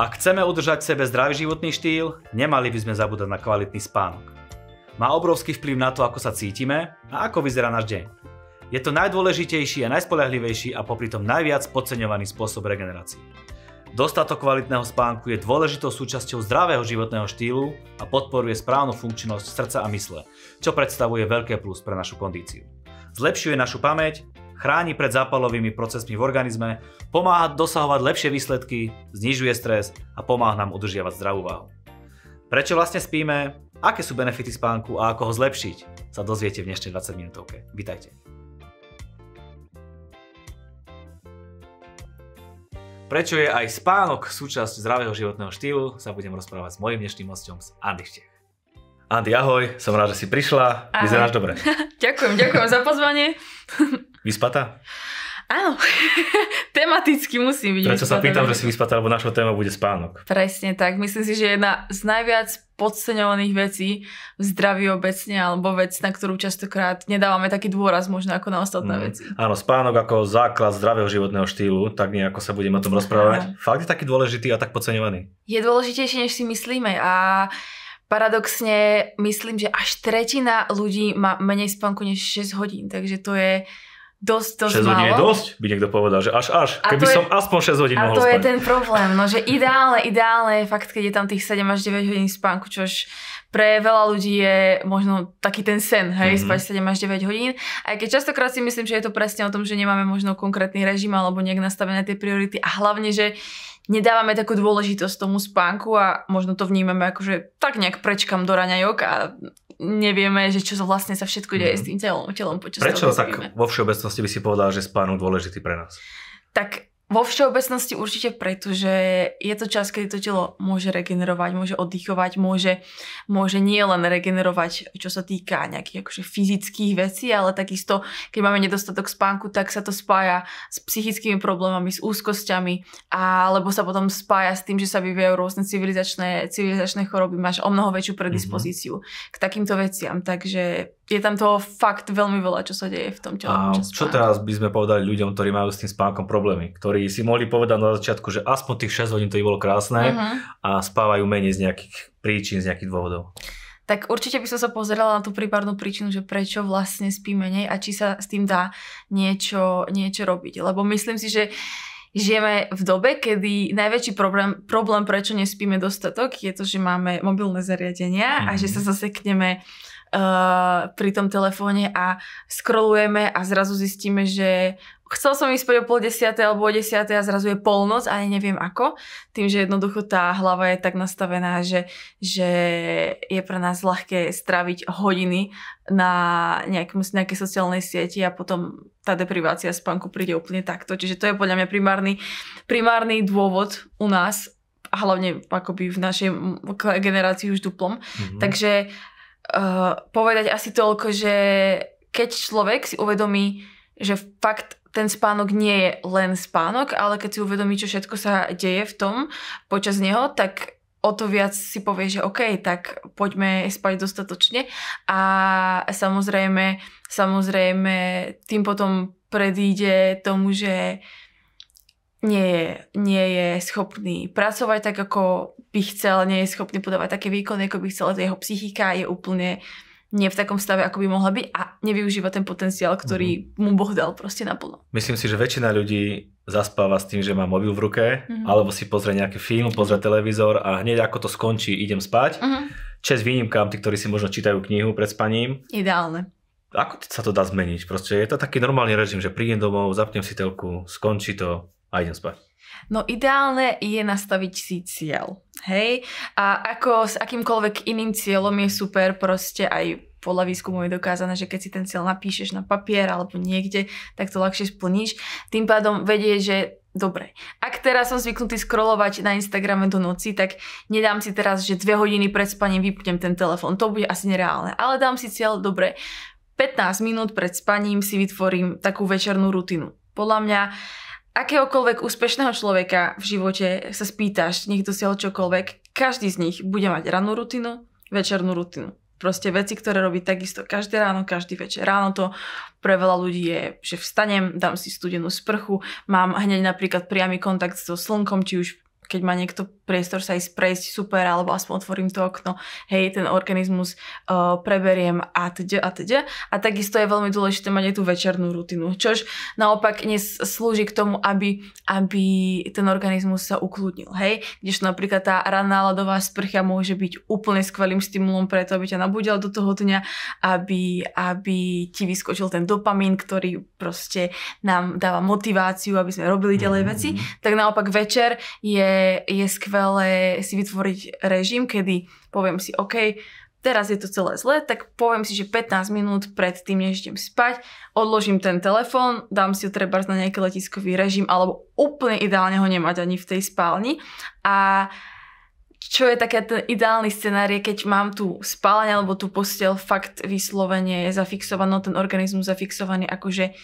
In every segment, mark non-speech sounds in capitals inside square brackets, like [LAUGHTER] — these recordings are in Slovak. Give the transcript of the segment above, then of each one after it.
Ak chceme udržať sebe zdravý životný štýl, nemali by sme zabúdať na kvalitný spánok. Má obrovský vplyv na to, ako sa cítime a ako vyzerá náš deň. Je to najdôležitejší a najspolahlivejší a popri tom najviac podceňovaný spôsob regenerácie. Dostatok kvalitného spánku je dôležitou súčasťou zdravého životného štýlu a podporuje správnu funkčnosť srdca a mysle, čo predstavuje veľké plus pre našu kondíciu. Zlepšuje našu pamäť, chráni pred zápalovými procesmi v organizme, pomáha dosahovať lepšie výsledky, znižuje stres a pomáha nám udržiavať zdravú váhu. Prečo vlastne spíme, aké sú benefity spánku a ako ho zlepšiť, sa dozviete v dnešnej 20 minútovke. Vítajte. Prečo je aj spánok súčasť zdravého životného štýlu, sa budem rozprávať s mojím dnešným hostom z Andy Štech. Andy, ahoj, som rád, že si prišla. Ahoj. Vyzeráš dobre. [LAUGHS] ďakujem, ďakujem za pozvanie. [LAUGHS] Vyspatá? Áno, [LAUGHS] tematicky musím byť Prečo sa pýtam, že si vyspatá, lebo našou téma bude spánok. Presne tak. Myslím si, že jedna z najviac podceňovaných vecí v zdraví obecne, alebo vec, na ktorú častokrát nedávame taký dôraz možno ako na ostatné mm. veci. Áno, spánok ako základ zdravého životného štýlu, tak nejako sa budeme o tom rozprávať. Áno. Fakt je taký dôležitý a tak podceňovaný. Je dôležitejší, než si myslíme a paradoxne myslím, že až tretina ľudí má menej spánku než 6 hodín, takže to je dosť, dosť 6 hodín je dosť, by niekto povedal, že až až. A Keby som je, aspoň 6 hodín mohol A to spať. je ten problém, no že ideálne, ideálne je fakt, keď je tam tých 7 až 9 hodín spánku, čož pre veľa ľudí je možno taký ten sen, hej, mm-hmm. spať 7 až 9 hodín. Aj keď častokrát si myslím, že je to presne o tom, že nemáme možno konkrétny režim alebo nejak nastavené tie priority a hlavne, že nedávame takú dôležitosť tomu spánku a možno to vnímame ako, že tak nejak prečkam do raňajok a nevieme, že čo vlastne sa všetko deje mm. s tým telom, telom počas Prečo tak vo všeobecnosti by si povedal, že spánok dôležitý pre nás? Tak vo všeobecnosti určite preto, že je to čas, kedy to telo môže regenerovať, môže oddychovať, môže, môže nie len regenerovať, čo sa týka nejakých akože fyzických vecí, ale takisto, keď máme nedostatok spánku, tak sa to spája s psychickými problémami, s úzkosťami, alebo sa potom spája s tým, že sa vyvíjajú rôzne civilizačné, civilizačné choroby, máš o mnoho väčšiu predispozíciu mm-hmm. k takýmto veciam. Takže je tam toho fakt veľmi veľa, čo sa deje v tom tele. A čo teraz by sme povedali ľuďom, ktorí majú s tým spánkom problémy, ktorí si mohli povedať na začiatku, že aspoň tých 6 hodín to by bolo krásne uh-huh. a spávajú menej z nejakých príčin, z nejakých dôvodov? Tak určite by som sa pozerala na tú prípadnú príčinu, že prečo vlastne spí menej a či sa s tým dá niečo, niečo robiť. Lebo myslím si, že žijeme v dobe, kedy najväčší problém, problém, prečo nespíme dostatok, je to, že máme mobilné zariadenia mm-hmm. a že mhm. sa zasekneme uh, pri tom telefóne a scrollujeme a zrazu zistíme, že chcel som ísť o pol desiatej alebo o desiatej a zrazu je polnoc a neviem ako. Tým, že jednoducho tá hlava je tak nastavená, že, že je pre nás ľahké straviť hodiny na nejakom, nejakej sociálnej sieti a potom tá deprivácia spánku príde úplne takto. Čiže to je podľa mňa primárny, primárny dôvod u nás a hlavne akoby v našej generácii už duplom. Mm-hmm. Takže uh, povedať asi toľko, že keď človek si uvedomí, že fakt ten spánok nie je len spánok, ale keď si uvedomí, čo všetko sa deje v tom počas neho, tak o to viac si povie, že OK, tak poďme spať dostatočne. A samozrejme, samozrejme tým potom predíde tomu, že nie je, nie je schopný pracovať tak, ako by chcel, nie je schopný podávať také výkony, ako by chcel, jeho psychika je úplne nie v takom stave, ako by mohla byť a nevyužíva ten potenciál, ktorý mm-hmm. mu Boh dal proste naplno. Myslím si, že väčšina ľudí zaspáva s tým, že má mobil v ruke, mm-hmm. alebo si pozrie nejaký film, pozrie televízor a hneď ako to skončí, idem spať. Mm-hmm. Čes výnimkám, tí, ktorí si možno čítajú knihu pred spaním. Ideálne. Ako sa to dá zmeniť? Proste je to taký normálny režim, že prídem domov, zapnem si telku, skončí to a idem spať. No ideálne je nastaviť si cieľ. Hej? A ako s akýmkoľvek iným cieľom je super proste aj podľa výskumu je dokázané, že keď si ten cieľ napíšeš na papier alebo niekde, tak to ľahšie splníš. Tým pádom vedie, že dobre, ak teraz som zvyknutý scrollovať na Instagrame do noci, tak nedám si teraz, že dve hodiny pred spaním vypnem ten telefón. To bude asi nereálne. Ale dám si cieľ, dobre, 15 minút pred spaním si vytvorím takú večernú rutinu. Podľa mňa akéhokoľvek úspešného človeka v živote sa spýtaš, niekto si čokoľvek, každý z nich bude mať rannú rutinu, večernú rutinu. proste veci, ktoré robí takisto každé ráno, každý večer. Ráno to pre veľa ľudí je, že vstanem, dám si studenú sprchu, mám hneď napríklad priamy kontakt so slnkom, či už keď má niekto priestor sa ísť prejsť, super, alebo aspoň otvorím to okno, hej, ten organizmus uh, preberiem a teď a teď. A takisto je veľmi dôležité mať aj tú večernú rutinu, čož naopak slúži k tomu, aby, aby ten organizmus sa ukludnil, hej. Kdežto napríklad tá ranná ľadová sprcha môže byť úplne skvelým stimulom preto, aby ťa nabudil do toho dňa, aby, aby ti vyskočil ten dopamín, ktorý proste nám dáva motiváciu, aby sme robili ďalej veci, mm-hmm. tak naopak večer je, je skvelé si vytvoriť režim, kedy poviem si, OK, teraz je to celé zle, tak poviem si, že 15 minút pred tým, než idem spať, odložím ten telefón, dám si ho treba na nejaký letiskový režim, alebo úplne ideálne ho nemať ani v tej spálni. A čo je také ten ideálny scenár keď mám tu spálenie alebo tú postel fakt vyslovene je zafixovaný, ten organizmus zafixovaný akože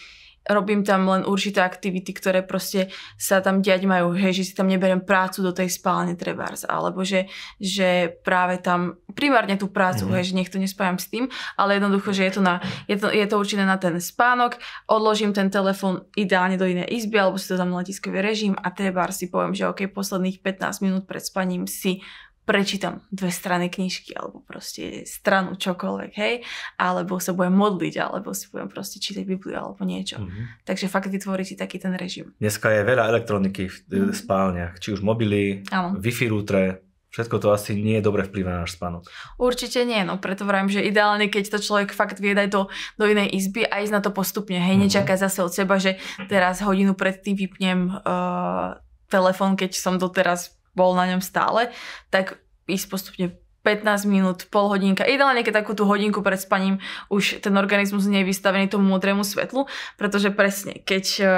robím tam len určité aktivity, ktoré proste sa tam diať majú, hej, že si tam neberiem prácu do tej spálne trebárs, alebo že, že práve tam primárne tú prácu, mm-hmm. hej, že nech to nespájam s tým, ale jednoducho, že je to, na, je to, je to určené na ten spánok, odložím ten telefon ideálne do inej izby, alebo si to dám na letiskový režim a trebárs si poviem, že ok, posledných 15 minút pred spaním si prečítam dve strany knižky alebo proste stranu čokoľvek, hej, alebo sa budem modliť, alebo si budem proste čítať Bibliu alebo niečo. Mm-hmm. Takže fakt vytvoriť si taký ten režim. Dneska je veľa elektroniky v mm-hmm. spálniach, či už mobily, Áno. Wi-Fi routere, Všetko to asi nie je dobre vplyvá na náš spánok. Určite nie, no preto vravím, že ideálne, keď to človek fakt vie dať do, do inej izby a ísť na to postupne, hej, mm-hmm. nečakať zase od seba, že teraz hodinu predtým vypnem uh, telefón, keď som doteraz bol na ňom stále, tak ísť postupne 15 minút, pol hodinka. Ideálne, keď takú tú hodinku pred spaním už ten organizmus nie je vystavený tomu modrému svetlu, pretože presne, keď uh,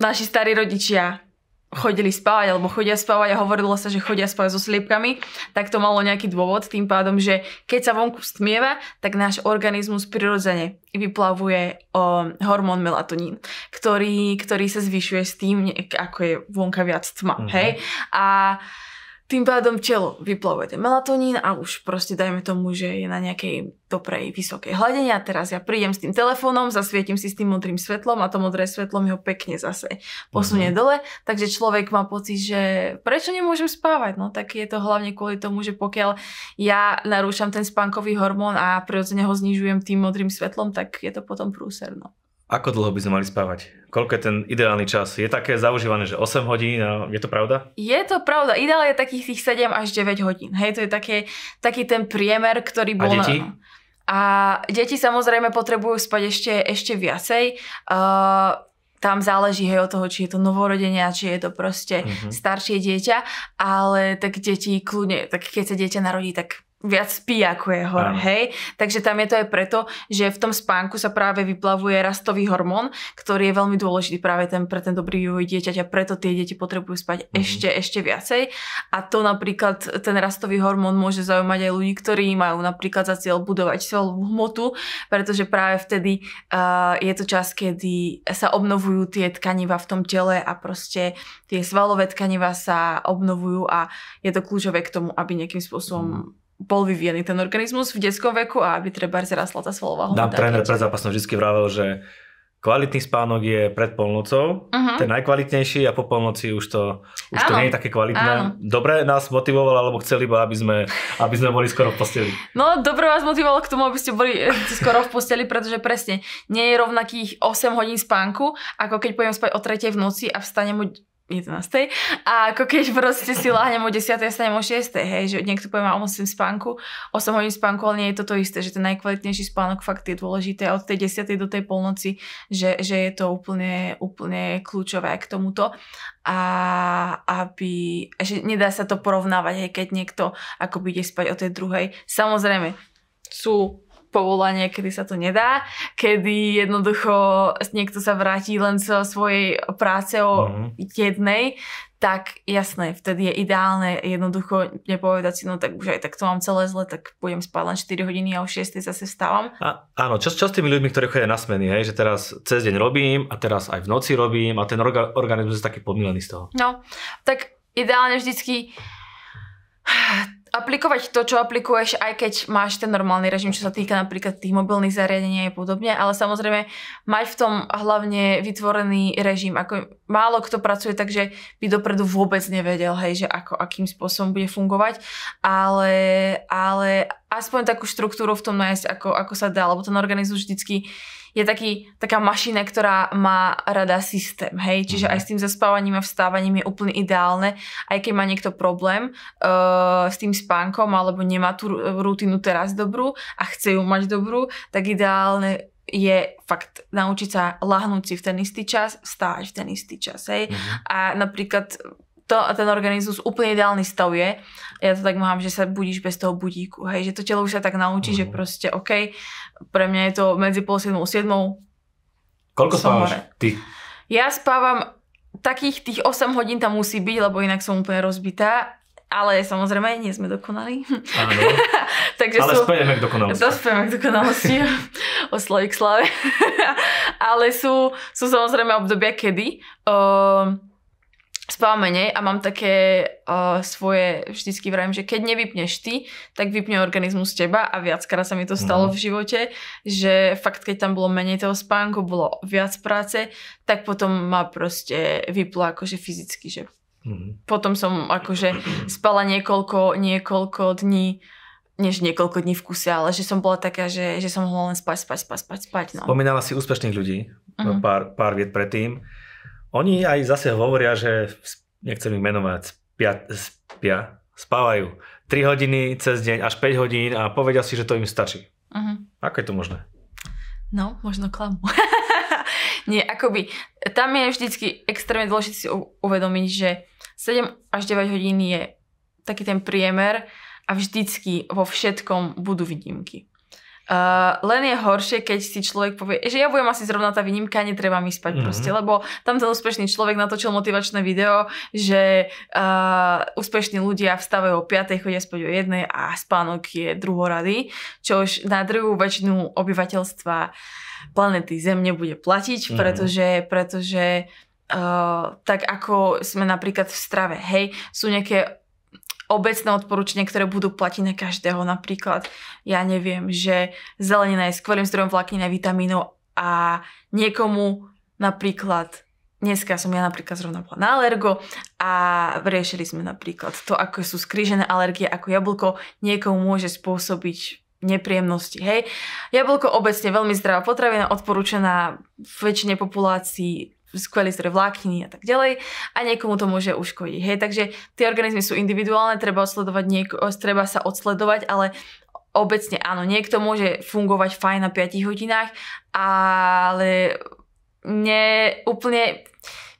naši starí rodičia chodili spávať alebo chodia spávať a hovorilo sa, že chodia spávať so sliepkami, tak to malo nejaký dôvod tým pádom, že keď sa vonku stmieva, tak náš organizmus prirodzene vyplavuje o, hormón melatonín, ktorý, ktorý sa zvyšuje s tým, ako je vonka viac tma. Mm-hmm. Hej? A tým pádom telo vyplavuje ten melatonín a už proste dajme tomu, že je na nejakej dobrej vysokej hladine a teraz ja prídem s tým telefónom, zasvietim si s tým modrým svetlom a to modré svetlo mi ho pekne zase posunie mm-hmm. dole, takže človek má pocit, že prečo nemôžem spávať? No tak je to hlavne kvôli tomu, že pokiaľ ja narúšam ten spánkový hormón a prirodzene ho znižujem tým modrým svetlom, tak je to potom prúser. No. Ako dlho by sme mali spávať? Koľko je ten ideálny čas? Je také zaužívané, že 8 hodín, a je to pravda? Je to pravda. Ideál je takých tých 7 až 9 hodín. Hej, to je také, taký ten priemer, ktorý bol... A deti? Na... A deti samozrejme potrebujú spať ešte, ešte viacej. Uh, tam záleží hej od toho, či je to novorodenie, či je to proste mm-hmm. staršie dieťa, ale tak deti kľudne, tak keď sa dieťa narodí, tak viac spí ako je hore, Áno. hej? Takže tam je to aj preto, že v tom spánku sa práve vyplavuje rastový hormón, ktorý je veľmi dôležitý práve ten, pre ten dobrý vývoj dieťaťa, preto tie deti potrebujú spať mm-hmm. ešte, ešte viacej. A to napríklad, ten rastový hormón môže zaujímať aj ľudí, ktorí majú napríklad za cieľ budovať svalovú hmotu, pretože práve vtedy uh, je to čas, kedy sa obnovujú tie tkaniva v tom tele a proste tie svalové tkaniva sa obnovujú a je to kľúčové k tomu, aby nejakým spôsobom mm bol vyvíjený ten organizmus v detskom veku a aby treba zrastla tá svalová hmota. Nám tréner pred zápasom vždy vravel, že kvalitný spánok je pred polnocou, uh-huh. ten najkvalitnejší a po polnoci už to, už to nie je také kvalitné. Áno. Dobre nás motivoval, alebo chceli iba, aby sme, aby sme boli skoro v posteli? No, dobre vás motivovalo k tomu, aby ste boli eh, skoro v posteli, pretože presne nie je rovnakých 8 hodín spánku, ako keď pôjdem spať o 3 v noci a vstanem 11. A ako keď proste si láhnem o 10. a stanem o 6. Hej, že niekto povie, mám 8 spánku, 8 hodín spánku, ale nie je to to isté, že ten najkvalitnejší spánok fakt je dôležité od tej 10. do tej polnoci, že, že je to úplne, úplne kľúčové k tomuto. A aby, že nedá sa to porovnávať, hej, keď niekto ako ide spať o tej druhej. Samozrejme, sú povolanie, kedy sa to nedá, kedy jednoducho niekto sa vráti len zo svojej práce o mm-hmm. jednej, tak jasné, vtedy je ideálne jednoducho nepovedať si, no tak už aj tak to mám celé zle, tak budem spať len 4 hodiny a o 6 zase vstávam. A, áno, čo, čo s tými ľuďmi, ktorí chodia na smeny, hej, že teraz cez deň robím a teraz aj v noci robím a ten orga, organizmus je taký pomilený z toho. No, tak ideálne vždycky aplikovať to, čo aplikuješ, aj keď máš ten normálny režim, čo sa týka napríklad tých mobilných zariadení a podobne, ale samozrejme mať v tom hlavne vytvorený režim. Ako málo kto pracuje tak, že by dopredu vôbec nevedel, hej, že ako, akým spôsobom bude fungovať, ale, ale aspoň takú štruktúru v tom nájsť, ako, ako sa dá, lebo ten organizmus vždycky je taký, taká mašina, ktorá má rada systém, hej, čiže aj s tým zaspávaním a vstávaním je úplne ideálne, aj keď má niekto problém uh, s tým spánkom alebo nemá tú rutinu teraz dobrú a chce ju mať dobrú, tak ideálne je fakt naučiť sa lahnúť si v ten istý čas, stáť v ten istý čas, hej. Mm-hmm. A napríklad to, ten organizmus úplne ideálny stav je. Ja to tak mám, že sa budíš bez toho budíku. Hej, že to telo už sa tak naučí, mm. že proste OK, pre mňa je to medzi pol 7 a 7. Koľko spávaš ty? Ja spávam takých tých 8 hodín tam musí byť, lebo inak som úplne rozbitá. Ale samozrejme, nie sme dokonali. Áno. [LAUGHS] Takže ale sú, spejeme k dokonalosti. Dospejeme k dokonalosti. [LAUGHS] o k slave. [LAUGHS] ale sú, sú samozrejme obdobia, kedy uh, spávam menej a mám také uh, svoje, vždycky vravím, že keď nevypneš ty, tak vypne organizmus teba a viackrát sa mi to stalo mm. v živote, že fakt keď tam bolo menej toho spánku, bolo viac práce, tak potom ma proste vyplo akože fyzicky, že mm. potom som akože spala niekoľko, niekoľko dní než niekoľko dní v kuse, ale že som bola taká, že, že som mohla len spať, spať, spať, spať, spať. No. Spomínala si úspešných ľudí, uh-huh. pár, pár viet predtým. Oni aj zase hovoria, že nechcem ich menovať, spia, spia, spávajú 3 hodiny cez deň až 5 hodín a povedia si, že to im stačí. Uh-huh. Ako je to možné? No, možno klamu. [LAUGHS] Nie, akoby, tam je vždycky extrémne dôležité si uvedomiť, že 7 až 9 hodín je taký ten priemer a vždycky vo všetkom budú výnimky. Uh, len je horšie, keď si človek povie, že ja budem asi zrovna tá výnimka, netreba mi spať mm-hmm. proste, lebo tam ten úspešný človek natočil motivačné video, že uh, úspešní ľudia vstávajú o 5, chodia spať o 1 a spánok je druhorady, čo už na druhú väčšinu obyvateľstva planety Zem nebude platiť, mm-hmm. pretože, pretože uh, tak ako sme napríklad v strave, hej, sú nejaké obecné odporúčania, ktoré budú platiť na každého. Napríklad, ja neviem, že zelenina je skvelým zdrojom vlákniny a vitamínov a niekomu napríklad Dneska som ja napríklad zrovna bola na alergo a riešili sme napríklad to, ako sú skrížené alergie, ako jablko niekomu môže spôsobiť nepríjemnosti. Hej. Jablko obecne veľmi zdravá potravina, odporúčaná v väčšine populácií skvelý zdroj vlákniny a tak ďalej a niekomu to môže uškodiť. Hej, takže tie organizmy sú individuálne, treba, odsledovať nieko, treba sa odsledovať, ale obecne áno, niekto môže fungovať fajn na 5 hodinách, ale ne, úplne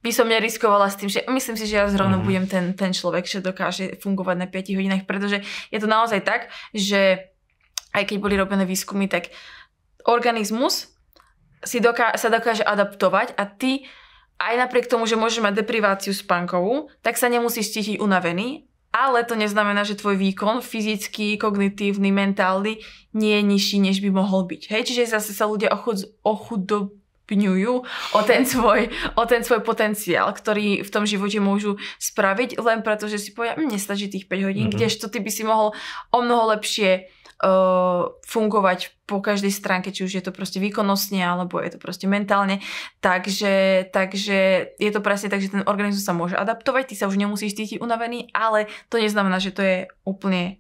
by som neriskovala s tým, že myslím si, že ja zrovna mm. budem ten, ten človek, že dokáže fungovať na 5 hodinách, pretože je to naozaj tak, že aj keď boli robené výskumy, tak organizmus si doká- sa dokáže adaptovať a ty aj napriek tomu, že môžeš mať depriváciu spánkovú, tak sa nemusíš cítiť unavený, ale to neznamená, že tvoj výkon fyzický, kognitívny, mentálny nie je nižší, než by mohol byť. Hej? Čiže zase sa ľudia ochud- ochudobňujú o ten, svoj, o ten svoj potenciál, ktorý v tom živote môžu spraviť, len preto, že si povedia, mne stačí tých 5 hodín, mm-hmm. kdežto ty by si mohol o mnoho lepšie uh, fungovať po každej stránke, či už je to proste výkonnostne, alebo je to proste mentálne. Takže, takže je to presne tak, že ten organizmus sa môže adaptovať, ty sa už nemusíš cítiť unavený, ale to neznamená, že to je úplne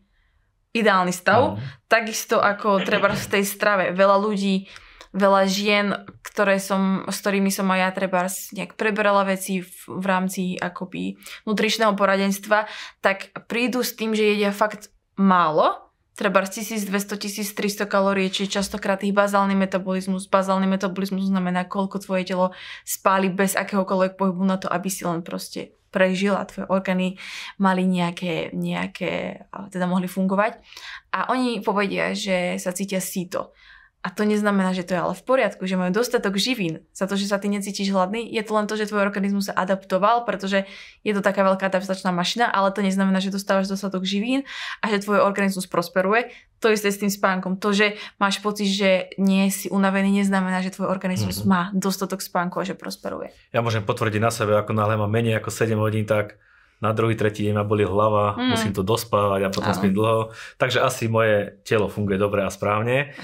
ideálny stav. Mm. Takisto ako treba v tej strave. Veľa ľudí, veľa žien, ktoré som, s ktorými som aj ja treba nejak preberala veci v, v rámci akoby nutričného poradenstva, tak prídu s tým, že jedia fakt málo, treba 1200-1300 kalórií, čiže častokrát ich bazálny metabolizmus. Bazálny metabolizmus znamená, koľko tvoje telo spáli bez akéhokoľvek pohybu na to, aby si len proste prežil a tvoje orgány mali nejaké, nejaké, teda mohli fungovať. A oni povedia, že sa cítia síto. A to neznamená, že to je ale v poriadku, že majú dostatok živín. Za to, že sa ty necítiš hladný, je to len to, že tvoj organizmus sa adaptoval, pretože je to taká veľká adaptačná mašina, ale to neznamená, že dostávaš dostatok živín a že tvoj organizmus prosperuje. To isté s tým spánkom. To, že máš pocit, že nie si unavený, neznamená, že tvoj organizmus mm-hmm. má dostatok spánku a že prosperuje. Ja môžem potvrdiť na sebe, ako náhle mám menej ako 7 hodín, tak na druhý, tretí deň ma boli hlava, Mm. musím to dospávať a potom Áno. spím dlho. Takže asi moje telo funguje dobre a správne.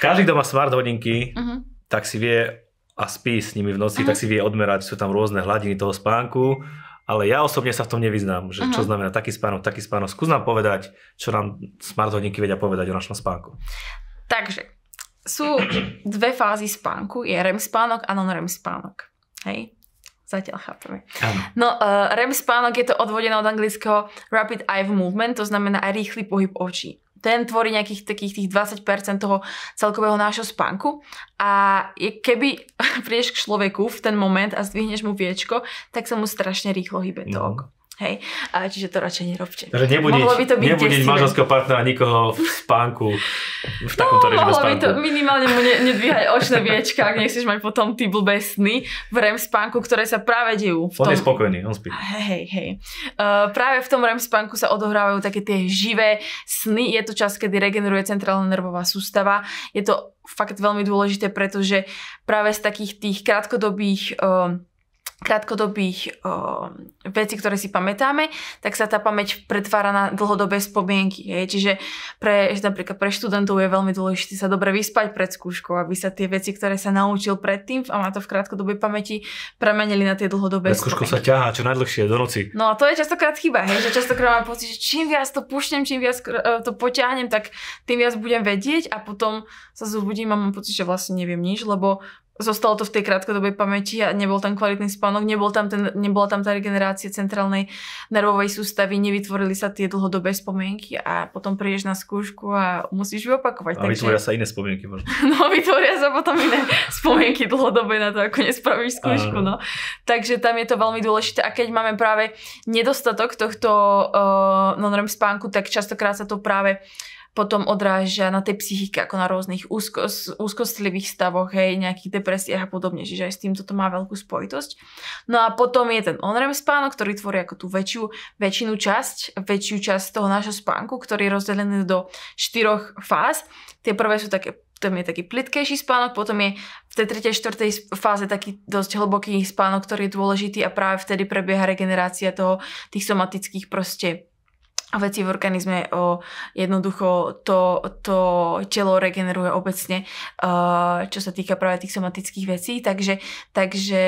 Každý, kto má smart hodinky, Uh-huh. tak si vie a spí s nimi v noci, Mhm. tak si vie odmerať, sú tam rôzne hladiny toho spánku. Ale ja osobne sa v tom nevyznám, že čo Mhm. znamená taký spánok, taký spánok. Skús nám povedať, čo nám smart hodinky vedia povedať o našom spánku. Takže sú dve fázy spánku. Je REM spánok a non-REM spánok. Hej? Zatiaľ chápeme. No, uh, REM spánok je to odvodené od anglického Rapid Eye Movement, to znamená aj rýchly pohyb očí. Ten tvorí nejakých takých tých 20% toho celkového nášho spánku a keby [LAUGHS] prídeš k človeku v ten moment a zdvihneš mu viečko, tak sa mu strašne rýchlo hýbe to No. Hej, a čiže to radšej nerobte. Takže Mohlo by to byť desivé. manželského partnera nikoho v spánku, v takomto no, režime mohlo by spánku. to minimálne mu ne, nedvíhať očné viečka, ak nechceš mať potom tí blbé sny v REM spánku, ktoré sa práve dejú. V On tom, je spokojný, on spí. Hej, hej. Uh, práve v tom REM spánku sa odohrávajú také tie živé sny. Je to čas, kedy regeneruje centrálna nervová sústava. Je to fakt veľmi dôležité, pretože práve z takých tých krátkodobých uh, krátkodobých uh, vecí, ktoré si pamätáme, tak sa tá pamäť pretvára na dlhodobé spomienky. Hej. Čiže pre, napríklad pre študentov je veľmi dôležité sa dobre vyspať pred skúškou, aby sa tie veci, ktoré sa naučil predtým a má to v krátkodobej pamäti, premenili na tie dlhodobé skúšku spomienky. sa ťahá čo najdlhšie do noci. No a to je častokrát chyba, hej, že častokrát mám pocit, že čím viac to pušnem, čím viac eh, to poťahnem, tak tým viac budem vedieť a potom sa zobudím a mám pocit, že vlastne neviem nič, lebo zostalo to v tej krátkodobej pamäti a nebol tam kvalitný spánok, nebol tam ten, nebola tam tá regenerácia centrálnej nervovej sústavy, nevytvorili sa tie dlhodobé spomienky a potom prídeš na skúšku a musíš ju opakovať. A vytvoria sa iné spomienky možno. [LAUGHS] No, vytvoria sa potom iné spomienky dlhodobé na to, ako nespravíš skúšku, Áno. no. Takže tam je to veľmi dôležité a keď máme práve nedostatok tohto uh, non-REM spánku, tak častokrát sa to práve potom odráža na tej psychike, ako na rôznych úzkos, úzkostlivých stavoch, hej, nejakých depresiách a podobne, čiže aj s týmto to má veľkú spojitosť. No a potom je ten on-REM spánok, ktorý tvorí ako tú väčšiu, väčšinu časť, väčšiu časť toho nášho spánku, ktorý je rozdelený do štyroch fáz. Tie prvé sú také tam je taký plitkejší spánok, potom je v tej tretej, štvrtej fáze taký dosť hlboký spánok, ktorý je dôležitý a práve vtedy prebieha regenerácia toho, tých somatických proste veci v organizme. O, jednoducho to, to telo regeneruje obecne, čo sa týka práve tých somatických vecí, takže, takže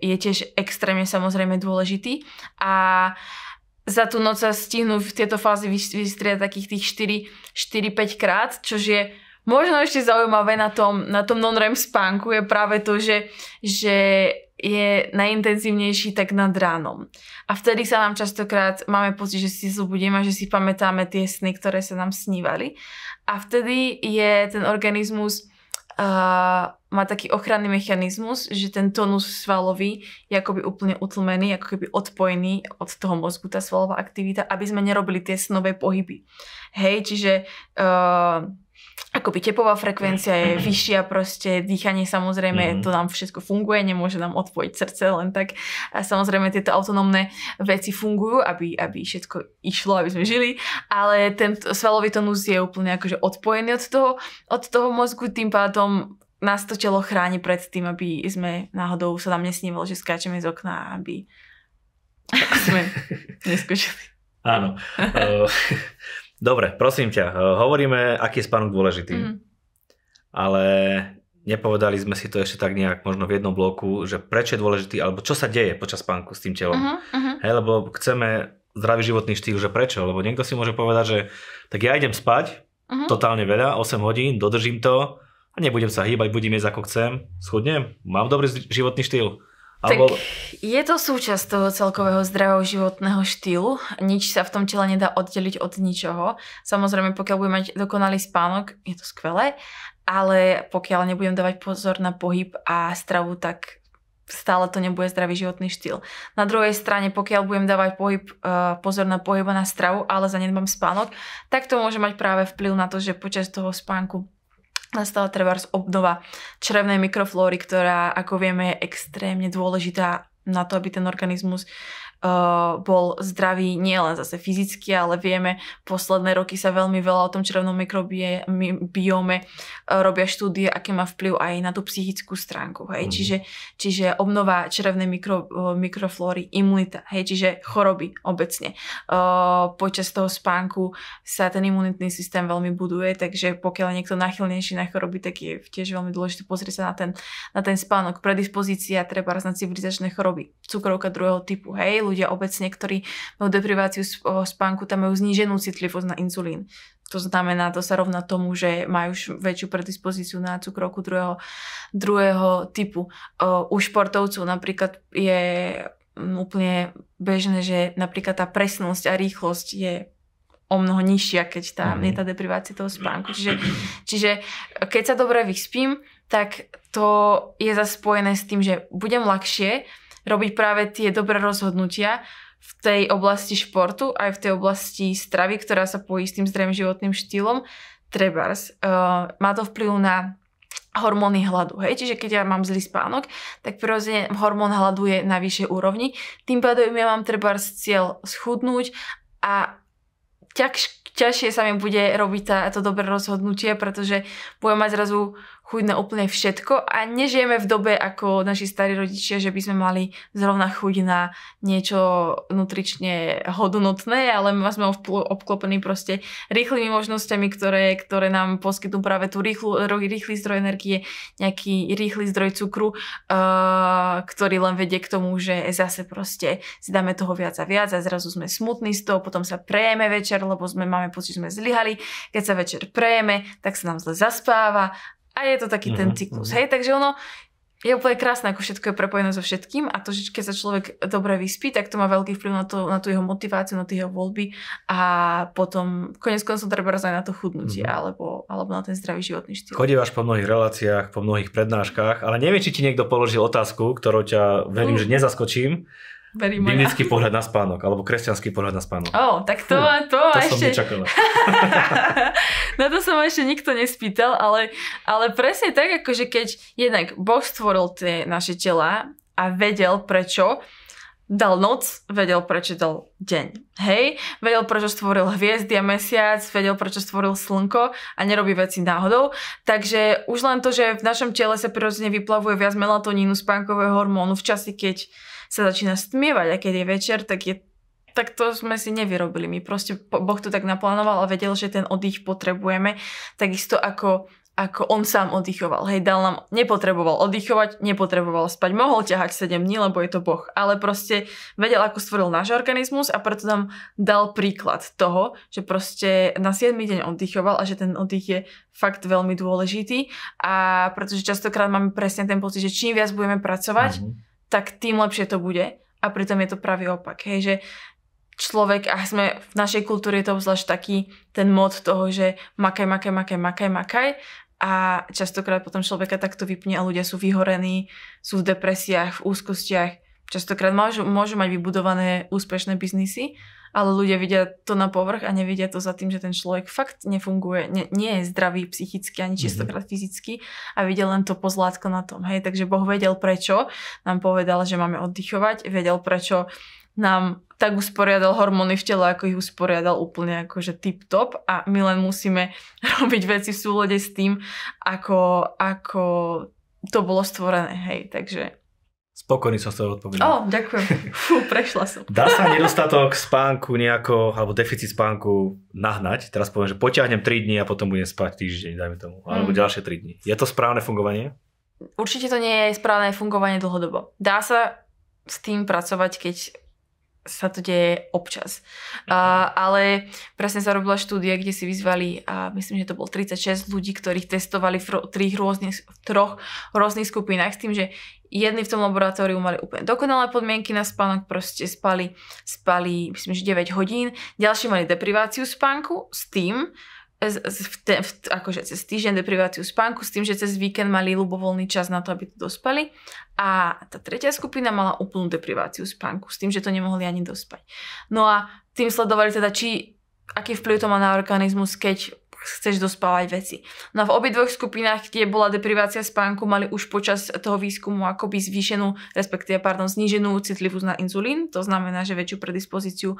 je tiež extrémne samozrejme dôležitý a za tú noc sa stihnú v tieto fázy vys- vystriedať takých tých 4-5 krát, čo je možno ešte zaujímavé na tom, na tom non-REM spánku je práve to, že, že je najintenzívnejší tak nad ránom. A vtedy sa nám častokrát máme pocit, že si zobudíme že si pamätáme tie sny, ktoré sa nám snívali. A vtedy je ten organizmus uh, má taký ochranný mechanizmus, že ten tonus svalový je akoby úplne utlmený, ako keby odpojený od toho mozgu, tá svalová aktivita, aby sme nerobili tie snové pohyby. Hej, čiže uh, akoby tepová frekvencia je vyššia, proste dýchanie samozrejme, Mhm. to nám všetko funguje, nemôže nám odpojiť srdce len tak. A samozrejme tieto autonómne veci fungujú, aby, aby všetko išlo, aby sme žili, ale ten svalový tonus je úplne akože odpojený od toho, od toho mozgu, tým pádom nás to telo chráni pred tým, aby sme náhodou sa nám nesnívalo, že skáčeme z okna, aby aby sme [LAUGHS] neskočili. Áno. [LAUGHS] Dobre, prosím ťa, eh, hovoríme, aký je spánok dôležitý, Mhm. ale nepovedali sme si to ešte tak nejak možno v jednom bloku, že prečo je dôležitý, alebo čo sa deje počas spánku s tým telom. Uh-huh, uh-huh. Hej, lebo chceme zdravý životný štýl, že prečo? Lebo niekto si môže povedať, že tak ja idem spať, Uh-huh. totálne veľa, 8 hodín, dodržím to a nebudem sa hýbať, budím jesť ako chcem, schudnem, mám dobrý životný štýl. Alebo, Tak je to súčasť toho celkového zdravého životného štýlu. Nič sa v tom tele nedá oddeliť od ničoho. Samozrejme, pokiaľ budem mať dokonalý spánok, je to skvelé, ale pokiaľ nebudem dávať pozor na pohyb a stravu, tak stále to nebude zdravý životný štýl. Na druhej strane, pokiaľ budem dávať pohyb, uh, pozor na pohyb a na stravu, ale zanedbám spánok, tak to môže mať práve vplyv na to, že počas toho spánku nastala trebárs obnova črevnej mikroflóry, ktorá, ako vieme, je extrémne dôležitá na to, aby ten organizmus bol zdravý nielen zase fyzicky, ale vieme, posledné roky sa veľmi veľa o tom črevnom mikrobiome uh, robia štúdie, aké má vplyv aj na tú psychickú stránku. Hej? Mm. Čiže, čiže obnova črevnej mikro, uh, mikroflóry, imunita, hej? čiže choroby obecne. Počas toho spánku sa ten imunitný systém veľmi buduje, takže pokiaľ je niekto nachylnejší na choroby, tak je tiež veľmi dôležité pozrieť sa na ten, na ten spánok. Predispozícia treba na civilizačné choroby, cukrovka druhého typu, hej, ľudia obecne, ktorí majú depriváciu spánku, tam majú zníženú citlivosť na inzulín. To znamená, to sa rovná tomu, že majú väčšiu predispozíciu na cukrovku druhého, druhého typu. U športovcov napríklad je úplne bežné, že napríklad tá presnosť a rýchlosť je o mnoho nižšia, keď tá, mm. je tá deprivácia toho spánku. Čiže, čiže keď sa dobre vyspím, tak to je zase spojené s tým, že budem ľahšie robiť práve tie dobré rozhodnutia v tej oblasti športu, aj v tej oblasti stravy, ktorá sa pojí s tým zdravým životným štýlom. Trebárs. Uh, má to vplyv na hormóny hladu. Hej? Čiže keď ja mám zlý spánok, tak prirodzene hormón hladu je na vyššej úrovni. Tým pádom ja mám treba cieľ schudnúť a ťaž, ťažšie sa mi bude robiť tá, to dobré rozhodnutie, pretože budem mať zrazu chuť na úplne všetko a nežijeme v dobe ako naši starí rodičia, že by sme mali zrovna chuť na niečo nutrične hodnotné, ale my sme obklopení proste rýchlymi možnosťami, ktoré, ktoré nám poskytnú práve tú rýchlu, rýchly zdroj energie, nejaký rýchly zdroj cukru, uh, ktorý len vedie k tomu, že zase proste si dáme toho viac a viac a zrazu sme smutní z toho, potom sa prejeme večer, lebo sme máme pocit, že sme zlyhali. Keď sa večer prejeme, tak sa nám zle zaspáva a je to taký uh-huh, ten mhm, cyklus. Uh-huh. Hej, takže ono je úplne krásne, ako všetko je prepojené so všetkým a to, že keď sa človek dobre vyspí, tak to má veľký vplyv na, to, na tú jeho motiváciu, na tie jeho voľby a potom konec koncov treba aj na to chudnutie uh-huh. alebo, alebo na ten zdravý životný štýl. Chodívaš po mnohých reláciách, po mnohých prednáškach, ale neviem, či ti niekto položil otázku, ktorú ťa verím, uh. že nezaskočím. Verí Biblický pohľad na spánok, alebo kresťanský pohľad na spánok. Ó, oh, tak to, Fú, to, to ešte... som [LAUGHS] na to som ešte nikto nespýtal, ale, ale presne tak, akože keď jednak Boh stvoril tie naše tela a vedel prečo, dal noc, vedel prečo dal deň. Hej? Vedel prečo stvoril hviezdy a mesiac, vedel prečo stvoril slnko a nerobí veci náhodou. Takže už len to, že v našom tele sa prirodzene vyplavuje viac melatonínu, spánkového hormónu v čase, keď sa začína stmievať a keď je večer, tak je tak to sme si nevyrobili. My proste, Boh to tak naplánoval a vedel, že ten oddych potrebujeme. Takisto ako ako on sám oddychoval. Hej, dal nám, nepotreboval oddychovať, nepotreboval spať, mohol ťahať 7 dní, lebo je to Boh. Ale proste vedel, ako stvoril náš organizmus a preto nám dal príklad toho, že proste na 7 deň oddychoval a že ten oddych je fakt veľmi dôležitý. A pretože častokrát máme presne ten pocit, že čím viac budeme pracovať, mm-hmm tak tým lepšie to bude. A pritom je to pravý opak. Hej, že človek, a sme v našej kultúre je to obzvlášť taký ten mod toho, že makaj, makaj, makaj, makaj, makaj a častokrát potom človeka takto vypne a ľudia sú vyhorení, sú v depresiách, v úzkostiach. Častokrát môžu, môžu mať vybudované úspešné biznisy, ale ľudia vidia to na povrch a nevidia to za tým, že ten človek fakt nefunguje, nie, nie je zdravý psychicky ani mhm. čistokrát fyzicky a vidia len to pozlátko na tom. Hej, takže Boh vedel prečo, nám povedal, že máme oddychovať, vedel prečo nám tak usporiadal hormóny v tele, ako ich usporiadal úplne akože tip-top a my len musíme [LAUGHS] robiť veci v súlade s tým, ako, ako to bolo stvorené, hej, takže Spokojný som s tou odpovedou. Ó, ďakujem. Fú, prešla som. Dá sa nedostatok spánku nejako, alebo deficit spánku nahnať? Teraz poviem, že potiahnem 3 dní a potom budem spať týždeň, dajme tomu. Alebo mm. ďalšie 3 dní. Je to správne fungovanie? Určite to nie je správne fungovanie dlhodobo. Dá sa s tým pracovať, keď sa to deje občas. Uh, ale presne sa robila štúdia, kde si vyzvali, a myslím, že to bol 36 ľudí, ktorých testovali v, trých rôznych, v troch rôznych skupinách s tým, že jedni v tom laboratóriu mali úplne dokonalé podmienky na spánok, proste spali, spali myslím, že 9 hodín, ďalší mali depriváciu spánku s tým, v te, v, akože cez týždeň depriváciu spánku s tým, že cez víkend mali ľubovoľný čas na to, aby to dospali. A tá tretia skupina mala úplnú depriváciu spánku s tým, že to nemohli ani dospať. No a tým sledovali teda, či aký vplyv to má na organizmus, keď chceš dospávať veci. No a v obidvoch skupinách, kde bola deprivácia spánku, mali už počas toho výskumu akoby zvýšenú, respektíve pardon, zníženú citlivosť na inzulín, to znamená, že väčšiu predispozíciu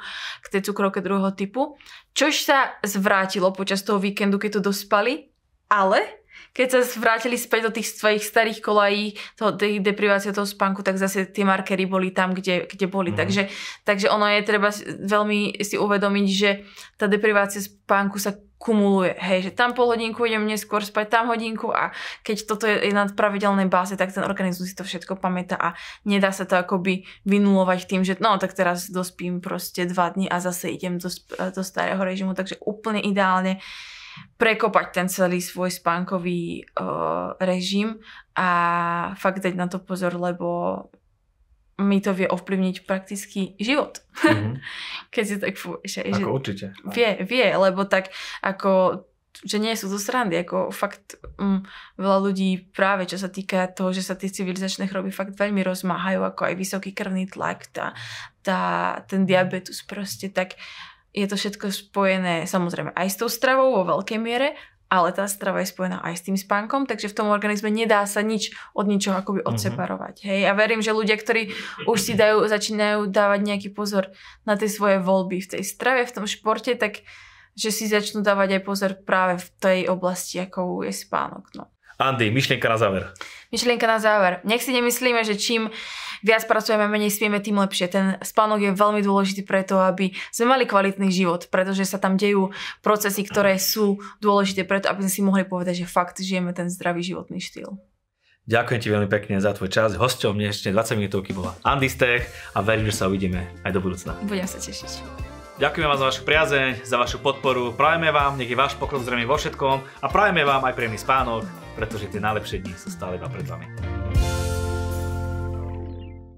k tej cukrovke druhého typu, čož sa zvrátilo počas toho víkendu, keď to dospali, ale keď sa vrátili späť do tých svojich starých kolají, toho, tej deprivácie toho spánku, tak zase tie markery boli tam, kde, kde boli. Mm. Takže, takže ono je treba veľmi si uvedomiť, že tá deprivácia spánku sa kumuluje. Hej, že tam pol hodinku idem neskôr spať, tam hodinku a keď toto je na pravidelnej báze, tak ten organizmus si to všetko pamätá a nedá sa to akoby vynulovať tým, že no tak teraz dospím proste dva dny a zase idem do, do starého režimu, takže úplne ideálne prekopať ten celý svoj spánkový uh, režim a fakt dať na to pozor, lebo mi to vie ovplyvniť prakticky život. Mm-hmm. [LAUGHS] Keď si tak povieš. Ako že určite. Vie, vie, lebo tak ako že nie sú to srandy, ako fakt um, veľa ľudí práve čo sa týka toho, že sa tie civilizačné choroby fakt veľmi rozmáhajú, ako aj vysoký krvný tlak, tá, tá, ten diabetes proste, tak je to všetko spojené samozrejme aj s tou stravou vo veľkej miere, ale tá strava je spojená aj s tým spánkom, takže v tom organizme nedá sa nič od ničoho akoby mhm. odseparovať. Mm-hmm. Hej, a verím, že ľudia, ktorí už si dajú, začínajú dávať nejaký pozor na tie svoje voľby v tej strave, v tom športe, tak že si začnú dávať aj pozor práve v tej oblasti, ako je spánok. No. Andy, myšlienka na záver. Myšlienka na záver. Nech si nemyslíme, že čím viac pracujeme, menej spieme, tým lepšie. Ten spánok je veľmi dôležitý preto, aby sme mali kvalitný život, pretože sa tam dejú procesy, ktoré sú dôležité preto, aby sme si mohli povedať, že fakt žijeme ten zdravý životný štýl. Ďakujem ti veľmi pekne za tvoj čas. Hosťom dnešne 20 minútovky bola Andy Stech a verím, že sa uvidíme aj do budúcna. Budem sa tešiť. Ďakujeme vám za vašu priazeň, za vašu podporu. Prajeme vám, nech je váš pokrok zrejme vo všetkom a prajeme vám aj príjemný spánok pretože tie najlepšie dni sú stále iba pred vami.